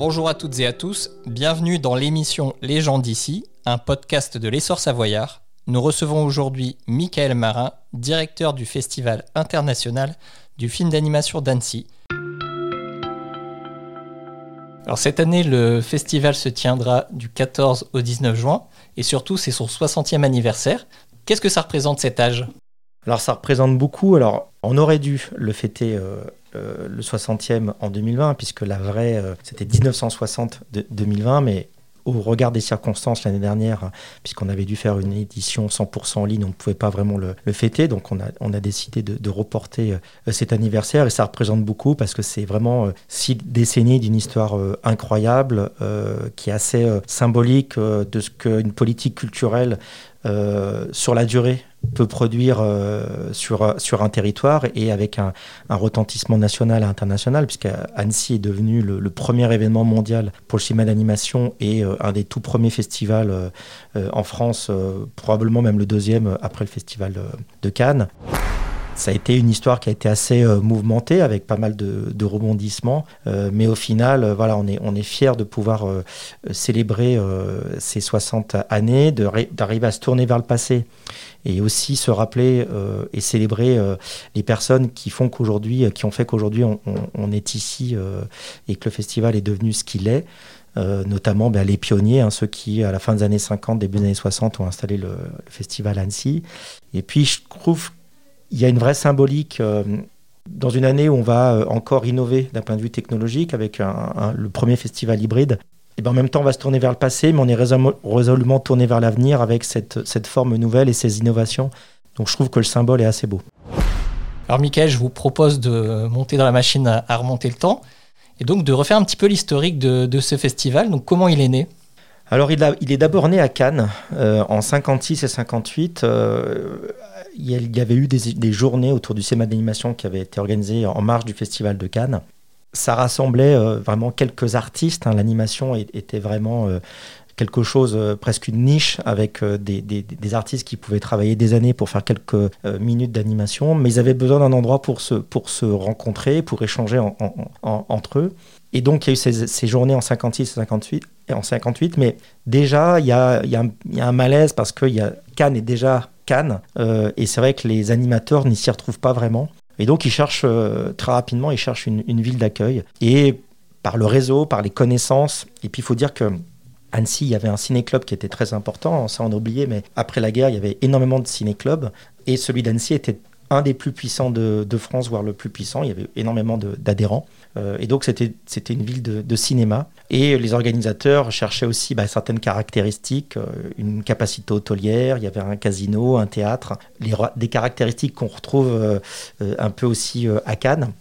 Bonjour à toutes et à tous, bienvenue dans l'émission Les gens d'ici, un podcast de l'essor savoyard. Nous recevons aujourd'hui Michael Marin, directeur du Festival international du film d'animation d'Annecy. Alors cette année, le festival se tiendra du 14 au 19 juin et surtout c'est son 60e anniversaire. Qu'est-ce que ça représente cet âge? Alors ça représente beaucoup. Alors on aurait dû le fêter euh, euh, le 60e en 2020 puisque la vraie euh, c'était 1960 de 2020 mais au regard des circonstances l'année dernière, puisqu'on avait dû faire une édition 100% en ligne, on ne pouvait pas vraiment le, fêter. Donc on a, on a décidé de, reporter cet anniversaire et ça représente beaucoup parce que c'est vraiment six décennies d'une histoire incroyable qui est assez symbolique de ce qu'une politique culturelle euh, sur la durée peut produire euh, sur, sur un territoire et avec un, retentissement national et international, puisque Annecy est devenu le, premier événement mondial pour le cinéma d'animation et euh, un des tout premiers festivals en France, probablement même le deuxième après le festival de Cannes. Ça a été une histoire qui a été assez euh, mouvementée avec pas mal de, rebondissements, euh, mais au final, euh, voilà, on est, on fiers de pouvoir célébrer ces 60 années, d'arriver à se tourner vers le passé et aussi se rappeler et célébrer les personnes qui font qu'aujourd'hui, qui ont fait qu'aujourd'hui on, est ici et que le festival est devenu ce qu'il est. notamment ben, les pionniers, hein, ceux qui, à la fin des années 50, début des années 60, ont installé le, le festival Annecy. Et puis, je trouve il y a une vraie symbolique euh, dans une année où on va euh, encore innover d'un point de vue technologique avec le premier festival hybride. Et ben en même temps, on va se tourner vers le passé, mais on est résolument tourné vers l'avenir avec cette, cette forme nouvelle et ces innovations. Donc je trouve que le symbole est assez beau. Alors Michael, je vous propose de monter dans la machine à, remonter le temps et donc de refaire un petit peu l'historique de, de, ce festival. Donc comment il est né? Alors il, a, il est d'abord né à Cannes euh, en 56 et 58 il y avait eu des, journées autour du cinéma d'animation qui avaient été organisées en marge du Festival de Cannes. Ça rassemblait euh, vraiment quelques artistes. Hein. L'animation était vraiment euh, quelque chose, euh, presque une niche, avec des, artistes qui pouvaient travailler des années pour faire quelques minutes d'animation, mais ils avaient besoin d'un endroit pour se, rencontrer, pour échanger entre eux. Et donc, il y a eu ces, journées en 56 et 58, en 58 mais déjà, il y a, il y a, un, malaise parce que y a, Cannes est déjà euh, et c'est vrai que les animateurs n'y s'y retrouvent pas vraiment. Et donc ils cherchent euh, très rapidement, ils cherchent une, ville d'accueil. Et par le réseau, par les connaissances, et puis il faut dire que Annecy, il y avait un ciné-club qui était très important, ça on a oublié, mais après la guerre, il y avait énormément de ciné-clubs, et celui d'Annecy était un des plus puissants de, France, voire le plus puissant. Il y avait énormément d'adhérents. Euh, et donc, c'était une ville de, cinéma. Et les organisateurs cherchaient aussi bah, certaines caractéristiques, euh, une capacité hôtelière, il y avait un casino, un théâtre, des caractéristiques qu'on retrouve euh, un peu aussi à Cannes.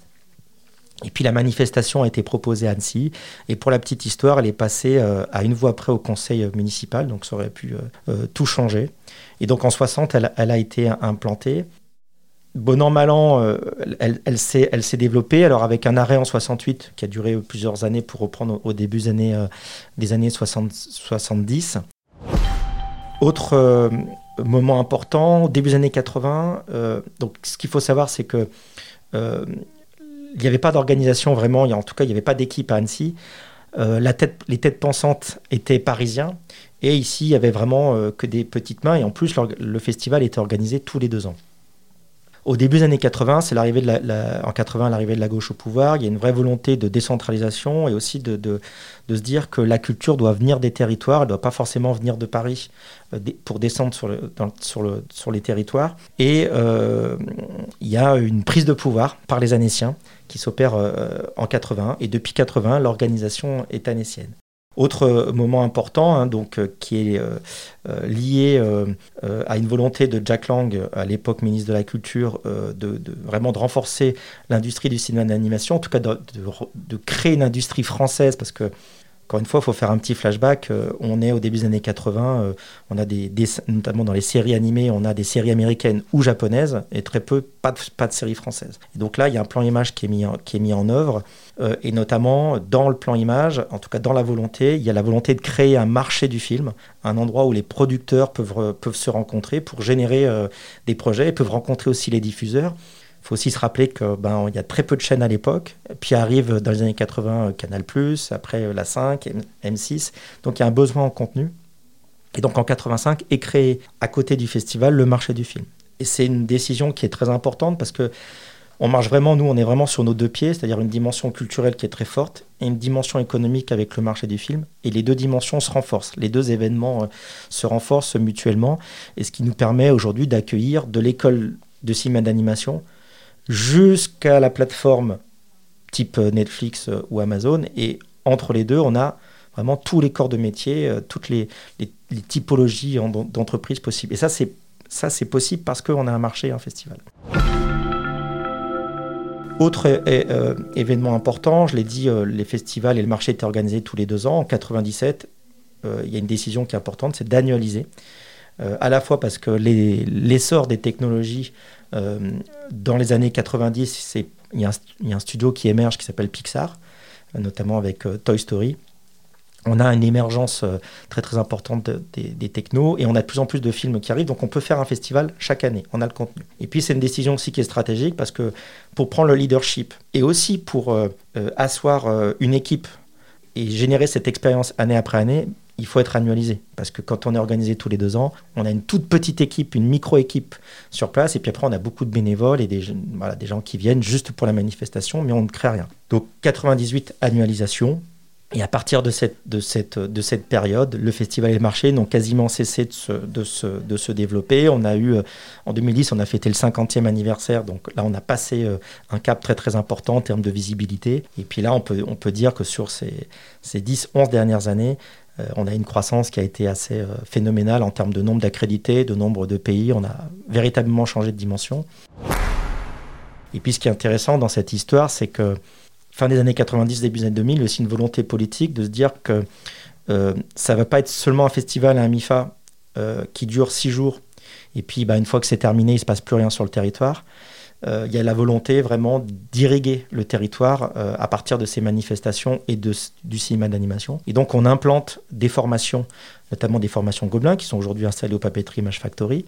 Et puis la manifestation a été proposée à Annecy. Et pour la petite histoire, elle est passée à une voix près au conseil municipal, donc ça aurait pu tout changer. Et donc en 60, elle, elle a été implantée bon an, mal euh, elle, s'est développée. Alors avec un arrêt en 68 qui a duré plusieurs années pour reprendre au, début des années, euh, des années 60, 70. Autre euh, moment important, début des années 80. donc ce qu'il faut savoir, c'est que il n'y avait pas d'organisation vraiment. En tout cas, il n'y avait pas d'équipe à Annecy. les têtes pensantes étaient parisiens. Et ici, il y avait vraiment que des petites mains. Et en plus, le festival était organisé tous les deux ans. Au début des années 80, c'est l'arrivée de la, en 80 l'arrivée de la gauche au pouvoir. Il y a une vraie volonté de décentralisation et aussi de, se dire que la culture doit venir des territoires, elle ne doit pas forcément venir de Paris euh, pour descendre sur les territoires. Et euh, il y a une prise de pouvoir par les Annéciens qui s'opère euh, en 80. Et depuis 80, l'organisation est annécienne. Autre moment important, hein, donc, euh, qui est euh, euh, lié à une volonté de Jack Lang, à l'époque ministre de la Culture, de, vraiment de renforcer l'industrie du cinéma d'animation, en tout cas de, de, créer une industrie française, parce que encore une fois, il faut faire un petit flashback. Euh, on est au début des années 80, euh, on a des, notamment dans les séries animées, on a des séries américaines ou japonaises et très peu, pas de, séries françaises. Donc là, il y a un plan image qui est mis en, œuvre euh, et notamment dans le plan image, en tout cas dans la volonté, il y a la volonté de créer un marché du film, un endroit où les producteurs peuvent se rencontrer pour générer des projets et peuvent rencontrer aussi les diffuseurs Il faut aussi se rappeler qu'il ben, y a très peu de chaînes à l'époque. Puis arrive dans les années 80 Canal, après la 5, M6. Donc il y a un besoin en contenu. Et donc en 85 est créé à côté du festival le marché du film. Et c'est une décision qui est très importante parce que on marche vraiment, nous, on est vraiment sur nos deux pieds, c'est-à-dire une dimension culturelle qui est très forte et une dimension économique avec le marché du film. Et les deux dimensions se renforcent, les deux événements euh, se renforcent mutuellement, et ce qui nous permet aujourd'hui d'accueillir de l'école de cinéma d'animation jusqu'à la plateforme type euh, Netflix euh, ou Amazon. Et entre les deux, on a vraiment tous les corps de métier, toutes les, typologies d'entreprises possibles. Et ça, c'est possible parce qu'on a un marché un festival. Autre euh, événement important, je l'ai dit, euh, les festivals et le marché étaient organisés tous les deux ans. En 97, euh, il y a une décision qui est importante, c'est d'annualiser. À la fois parce que l'essor des technologies dans les années 90, il y, a un studio qui émerge qui s'appelle Pixar, notamment avec Toy Story on a une émergence euh, très très importante des, technos et on a de plus en plus de films qui arrivent, donc on peut faire un festival chaque année, on a le contenu. Et puis c'est une décision aussi qui est stratégique parce que pour prendre le leadership et aussi pour euh, euh, asseoir une équipe et générer cette expérience année après année, il faut être annualisé. Parce que quand on est organisé tous les deux ans, on a une toute petite équipe, une micro-équipe sur place, et puis après on a beaucoup de bénévoles et des, des gens qui viennent juste pour la manifestation, mais on ne crée rien. Donc 98 annualisation, et à partir de cette, de cette, de cette période, le festival et le marché n'ont quasiment cessé de se, développer. On a eu, euh, en 2010, on a fêté le 50e anniversaire, donc là, on a passé euh, un cap très très important en termes de visibilité. Et puis là, on peut, dire que sur ces, ces 10, 11 dernières années, on a une croissance qui a été assez phénoménale en termes de nombre d'accrédités, de nombre de pays. On a véritablement changé de dimension. Et puis ce qui est intéressant dans cette histoire, c'est que fin des années 90, début des années 2000, aussi une volonté politique de se dire que euh, ça ne va pas être seulement un festival à un MIFA euh, qui dure six jours, et puis bah, une fois que c'est terminé, il ne se passe plus rien sur le territoire. Euh, il y a la volonté vraiment d'irriguer le territoire à partir de ces manifestations et de, du cinéma d'animation. Et donc on implante des formations, notamment des formations Gobelins, qui sont aujourd'hui installées au Papeterie Image Factory.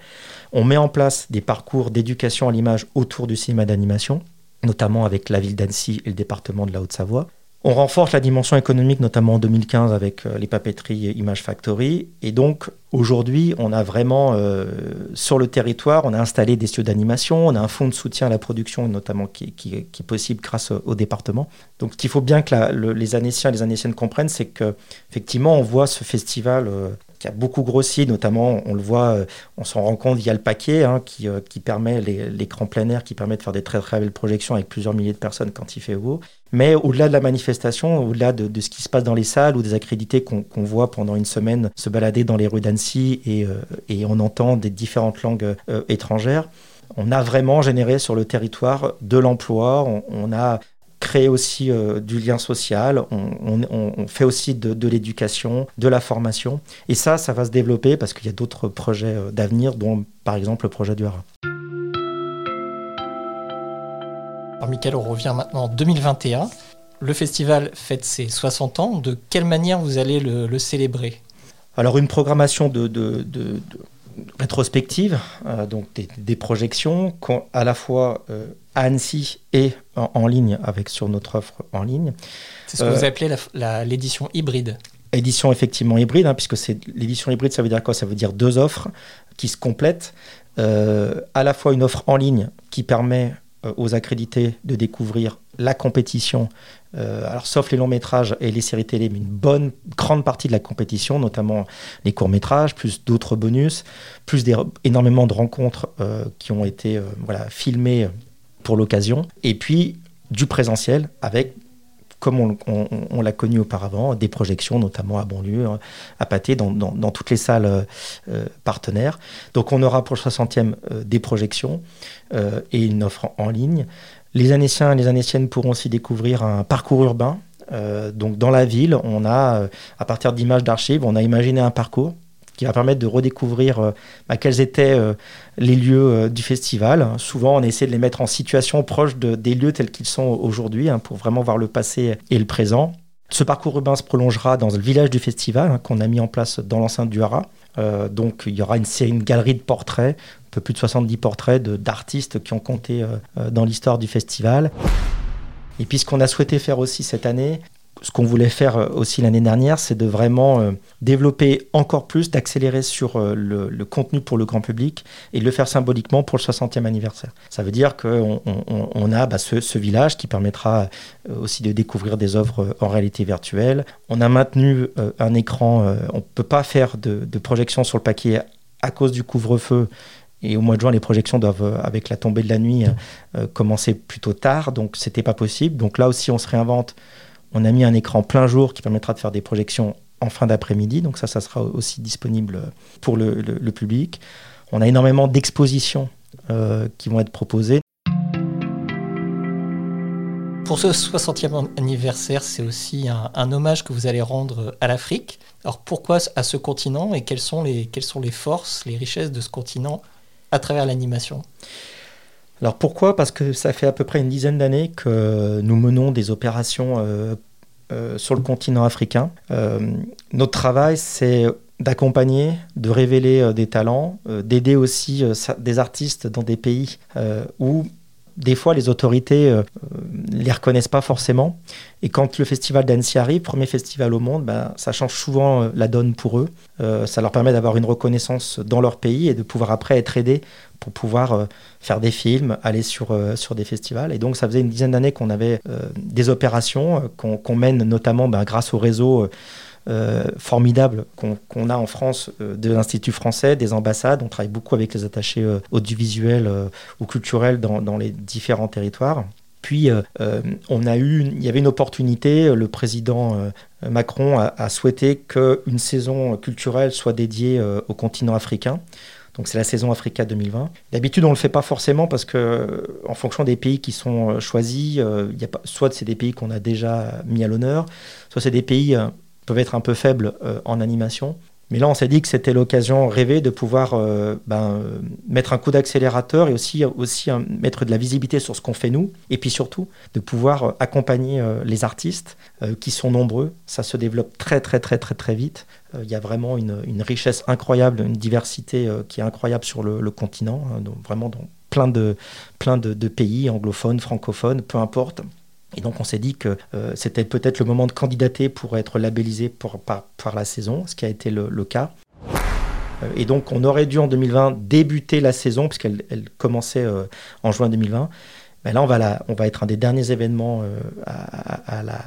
On met en place des parcours d'éducation à l'image autour du cinéma d'animation notamment avec la ville d'Annecy et le département de la Haute-Savoie. On renforce la dimension économique, notamment en 2015 avec euh, les papeteries Image Factory. Et donc, aujourd'hui, on a vraiment, euh, sur le territoire, on a installé des studios d'animation, on a un fonds de soutien à la production, notamment qui, est possible grâce au, département. Donc, ce qu'il faut bien que les Annéciens et les Annéciennes comprennent, c'est qu'effectivement, on voit ce festival euh, qui a beaucoup grossi, notamment, on le voit, euh, on s'en rend compte via le paquet, hein, qui, euh, qui, permet l'écran plein air, qui permet de faire des très très belles projections avec plusieurs milliers de personnes quand il fait beau. Mais au-delà de la manifestation, au-delà de, ce qui se passe dans les salles ou des accrédités qu'on voit pendant une semaine se balader dans les rues d'Annecy et, euh, on entend des différentes langues étrangères, on a vraiment généré sur le territoire de l'emploi, on, a créer aussi euh, du lien social, on, fait aussi de, l'éducation, de la formation. Et ça, ça va se développer parce qu'il y a d'autres projets euh, d'avenir, dont par exemple le projet du Hara. Alors Michael, on revient maintenant en 2021. Le festival fête ses 60 ans. De quelle manière vous allez le, célébrer? Alors une programmation de, de, rétrospective, euh, donc des, projections, à la fois à Annecy et en, ligne avec sur notre offre en ligne. C'est ce que vous euh, appelez l'édition hybride. Édition effectivement hybride, hein, puisque c'est l'édition hybride, ça veut dire quoi? Ça veut dire deux offres qui se complètent. Euh, à la fois une offre en ligne qui permet euh, aux accrédités de découvrir la compétition, alors sauf les longs métrages et les séries télé, mais une bonne grande partie de la compétition, notamment les courts métrages, plus d'autres bonus, plus énormément de rencontres qui ont été voilà, filmées pour l'occasion, et puis du présentiel avec comme on, l'a connu auparavant, des projections, notamment à Bonlieu, hein, à Pâté, dans, toutes les salles euh, partenaires. Donc on aura pour le 60e euh, des projections euh, et une offre en, ligne. Les Annéciens et les Annéciennes pourront aussi découvrir un parcours urbain. donc dans la ville, on a, à partir d'images d'archives, on a imaginé un parcours qui va permettre de redécouvrir euh, bah, quels étaient euh, les lieux euh, du festival. Souvent, on essaie de les mettre en situation proche des lieux tels qu'ils sont aujourd'hui, hein, pour vraiment voir le passé et le présent. Ce parcours urbain se prolongera dans le village du festival hein, qu'on a mis en place dans l'enceinte du Hara. Donc il y aura une, une galerie de portraits, un peu plus de 70 portraits d'artistes qui ont compté dans l'histoire du festival. Et puis ce qu'on a souhaité faire aussi cette année, ce qu'on voulait faire euh, aussi l'année dernière, c'est de vraiment euh, développer encore plus, d'accélérer sur euh, le, contenu pour le grand public et de le faire symboliquement pour le 60e anniversaire. Ça veut dire qu'on on, a bah, ce, village qui permettra aussi de découvrir des œuvres en réalité virtuelle. On a maintenu un écran, on ne peut pas faire de, de projection sur le paquet à cause du couvre-feu. Et au mois de juin, les projections doivent, avec la tombée de la nuit, commencer plutôt tard, donc c'était pas possible. Donc là aussi, on se réinvente on a mis un écran plein jour qui permettra de faire des projections en fin d'après-midi, donc ça, ça sera aussi disponible pour le, public. On a énormément d'expositions euh, qui vont être proposées. Pour ce 60e anniversaire, c'est aussi un, hommage que vous allez rendre à l'Afrique. Alors pourquoi à ce continent et quelles sont les, quelles sont les forces, les richesses de ce continent à travers l'animation? Alors pourquoi? Parce que ça fait à peu près une dizaine d'années que nous menons des opérations euh, euh, sur le continent africain. Euh, notre travail, c'est d'accompagner, de révéler des talents, d'aider aussi des artistes dans des pays où des fois, les autorités ne euh, les reconnaissent pas forcément. Et quand le festival d'Annecy arrive, premier festival au monde, ben, ça change souvent euh, la donne pour eux. Euh, ça leur permet d'avoir une reconnaissance dans leur pays et de pouvoir après être aidés pour pouvoir faire des films, aller sur, sur des festivals. Et donc, ça faisait une dizaine d'années qu'on avait des opérations qu'on mène notamment ben, grâce au réseau euh, formidable qu'on a en France euh, de l'Institut français, des ambassades. On travaille beaucoup avec les attachés euh, audiovisuels ou culturels dans, les différents territoires. Puis, on a eu, il y avait une opportunité. Le président Macron a, a souhaité qu'une saison culturelle soit dédiée au continent africain. Donc c'est la saison Africa 2020. D'habitude, on ne le fait pas forcément parce que, en fonction des pays qui sont choisis, il y a soit c'est des pays qu'on a déjà mis à l'honneur, soit c'est des pays être un peu faibles euh, en animation. Mais là, on s'est dit que c'était l'occasion rêvée de pouvoir euh, ben, mettre un coup d'accélérateur et aussi, aussi mettre de la visibilité sur ce qu'on fait nous. Et puis surtout, de pouvoir euh, accompagner les artistes qui sont nombreux. Ça se développe très, très, très, très, très vite. Il y a vraiment une, richesse incroyable, une diversité qui est incroyable sur le, continent, hein, donc vraiment dans plein de, plein de pays anglophones, francophones, peu importe. Et donc on s'est dit que euh, c'était peut-être le moment de candidater pour être labellisé pour, par, la saison, ce qui a été le, cas. Euh, et donc on aurait dû en 2020 débuter la saison, puisqu'elle elle commençait euh, en juin 2020. Mais là, on va, on va être un des derniers événements à, la,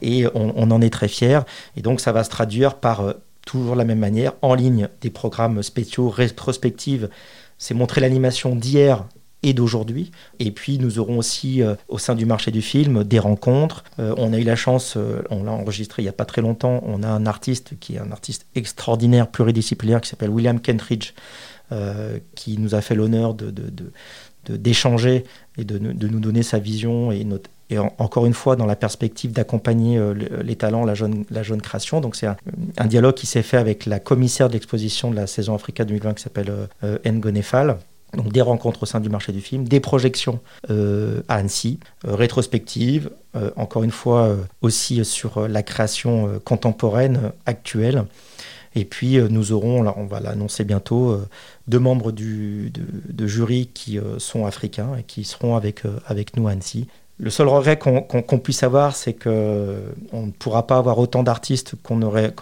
et on, en est très fiers. Et donc ça va se traduire par toujours la même manière, en ligne, des programmes spéciaux, rétrospectives. C'est montrer l'animation d'hier et d'aujourd'hui. Et puis nous aurons aussi euh, au sein du marché du film des rencontres. Euh, on a eu la chance, euh, on l'a enregistré il n'y a pas très longtemps, on a un artiste qui est un artiste extraordinaire, pluridisciplinaire, qui s'appelle William Kentridge, qui nous a fait l'honneur de, d'échanger et de, nous donner sa vision et, notre, et encore une fois dans la perspective d'accompagner les talents, la jeune, la jeune création. Donc c'est un, dialogue qui s'est fait avec la commissaire de l'exposition de la saison Africa 2020 qui s'appelle Ngonefal donc des rencontres au sein du marché du film, des projections euh, à Annecy, euh, rétrospectives, euh, encore une fois aussi sur la création contemporaine actuelle. Et puis nous aurons, là, on va l'annoncer bientôt, deux membres du, de, jury qui sont africains et qui seront avec, avec nous à Annecy. Le seul regret qu'on puisse avoir, c'est qu'on ne pourra pas avoir autant d'artistes qu'on aurait,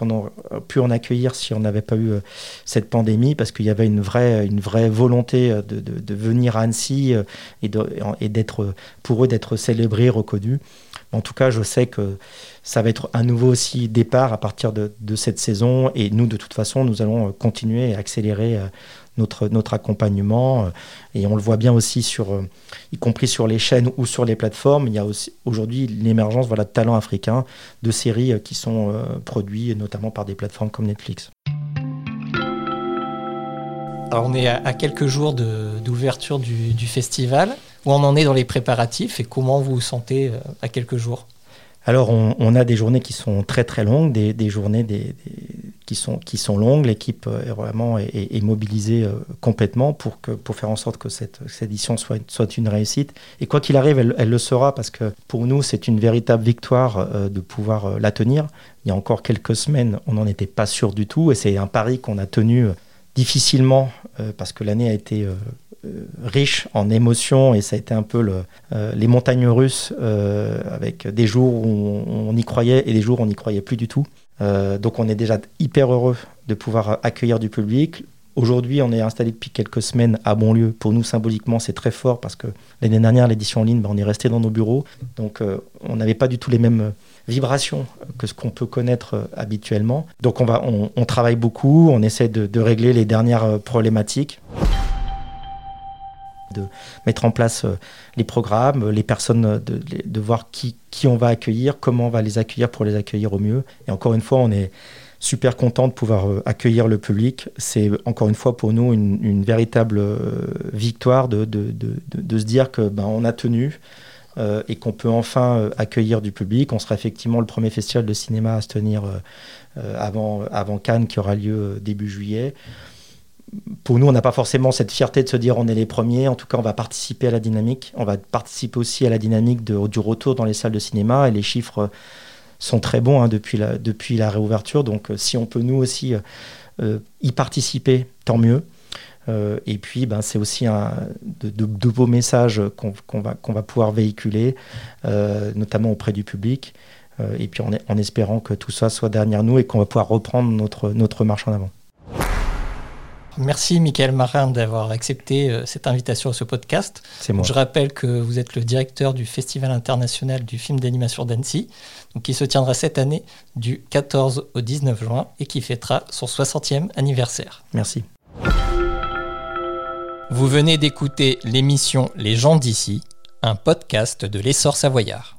pu en accueillir si on n'avait pas eu euh, cette pandémie, parce qu'il y avait une vraie, volonté euh, de, de, venir à Annecy euh, et d'être, pour eux d'être célébrés, reconnus. En tout cas, je sais que ça va être un nouveau aussi départ à partir de, de cette saison, et nous, de toute façon, nous allons continuer et accélérer notre, notre accompagnement. Euh, et on le voit bien aussi, sur, euh, y compris sur les chaînes ou sur les plateformes. Il y a aussi aujourd'hui l'émergence voilà, de talents africains, de séries euh, qui sont produits notamment par des plateformes comme Netflix. Alors on est à, quelques jours d'ouverture du, du, festival. Où on en est dans les préparatifs et comment vous vous sentez à quelques jours? Alors, on, a des journées qui sont très très longues, des, journées qui, sont, qui sont longues. L'équipe est vraiment est, mobilisée complètement pour, que, pour faire en sorte que cette, édition soit, soit une réussite. Et quoi qu'il arrive, elle, le sera parce que pour nous, c'est une véritable victoire de pouvoir la tenir. Il y a encore quelques semaines, on n'en était pas sûr du tout et c'est un pari qu'on a tenu difficilement parce que l'année a été euh, riche en émotions et ça a été un peu euh, les montagnes russes euh, avec des jours où on, y croyait et des jours où on n'y croyait plus du tout. donc on est déjà hyper heureux de pouvoir accueillir du public. Aujourd'hui, on est installé depuis quelques semaines à Bonlieu. Pour nous, symboliquement, c'est très fort parce que l'année dernière, l'édition en ligne, ben, on est resté dans nos bureaux. Donc, on n'avait pas du tout les mêmes vibrations que ce qu'on peut connaître habituellement. Donc, on, va, on, travaille beaucoup, on essaie de régler les dernières problématiques de mettre en place euh, les programmes, les personnes, de, voir qui, on va accueillir, comment on va les accueillir pour les accueillir au mieux. Et encore une fois, on est super content de pouvoir euh, accueillir le public. C'est encore une fois pour nous une, véritable euh, victoire de, de, se dire que ben, on a tenu. et qu'on peut enfin accueillir du public. On sera effectivement le premier festival de cinéma à se tenir avant, avant Cannes qui aura lieu début juillet pour nous, on n'a pas forcément cette fierté de se dire on est les premiers. En tout cas, on va participer à la dynamique. On va participer aussi à la dynamique du retour dans les salles de cinéma. Et les chiffres sont très bons hein, depuis, la, réouverture. Donc, euh, si on peut nous aussi euh, euh, y participer, tant mieux. et puis, ben, c'est aussi un, de, beaux messages qu'on va, pouvoir véhiculer, notamment auprès du public. et puis, en, espérant que tout ça soit derrière nous et qu'on va pouvoir reprendre notre marche en avant. Merci Michael Marin d'avoir accepté euh, cette invitation à ce podcast. C'est moi. Je rappelle que vous êtes le directeur du Festival international du film d'animation d'Annecy, qui se tiendra cette année du 14 au 19 juin et qui fêtera son 60e anniversaire. Merci. Vous venez d'écouter l'émission Les gens d'ici, un podcast de l'essor savoyard.